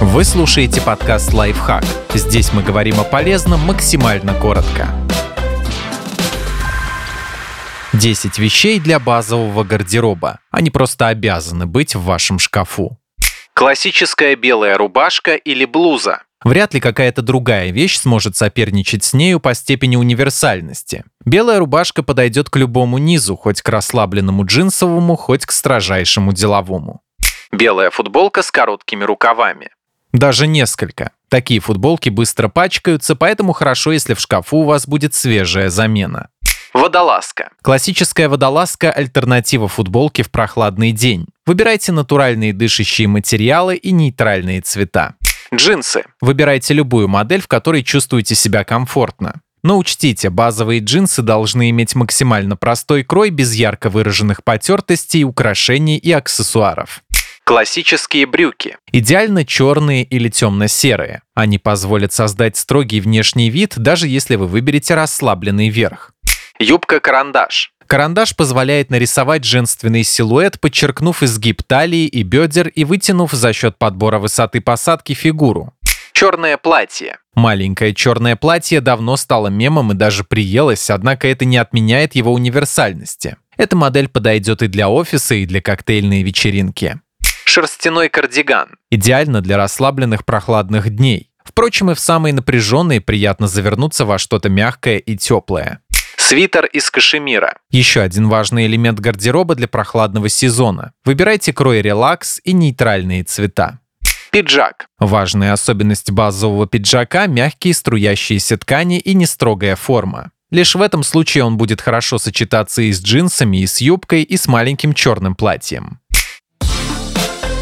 Вы слушаете подкаст «Лайфхак». Здесь мы говорим о полезном максимально коротко. 10 вещей для базового гардероба. Они просто обязаны быть в вашем шкафу. Классическая белая рубашка или блуза. Вряд ли какая-то другая вещь сможет соперничать с нею по степени универсальности. Белая рубашка подойдет к любому низу, хоть к расслабленному джинсовому, хоть к строжайшему деловому. Белая футболка с короткими рукавами. Даже несколько. Такие футболки быстро пачкаются, поэтому хорошо, если в шкафу у вас будет свежая замена. Водолазка. Классическая водолазка – альтернатива футболке в прохладный день. Выбирайте натуральные дышащие материалы и нейтральные цвета. Джинсы. Выбирайте любую модель, в которой чувствуете себя комфортно. Но учтите, базовые джинсы должны иметь максимально простой крой без ярко выраженных потертостей, украшений и аксессуаров. Классические брюки. Идеально черные или темно-серые. Они позволят создать строгий внешний вид, даже если вы выберете расслабленный верх. Юбка-карандаш. Карандаш позволяет нарисовать женственный силуэт, подчеркнув изгиб талии и бедер и вытянув за счет подбора высоты посадки фигуру. Черное платье. Маленькое черное платье давно стало мемом и даже приелось, однако это не отменяет его универсальности. Эта модель подойдет и для офиса, и для коктейльной вечеринки шерстяной кардиган. Идеально для расслабленных прохладных дней. Впрочем, и в самые напряженные приятно завернуться во что-то мягкое и теплое. Свитер из кашемира. Еще один важный элемент гардероба для прохладного сезона. Выбирайте крой релакс и нейтральные цвета. Пиджак. Важная особенность базового пиджака – мягкие струящиеся ткани и нестрогая форма. Лишь в этом случае он будет хорошо сочетаться и с джинсами, и с юбкой, и с маленьким черным платьем.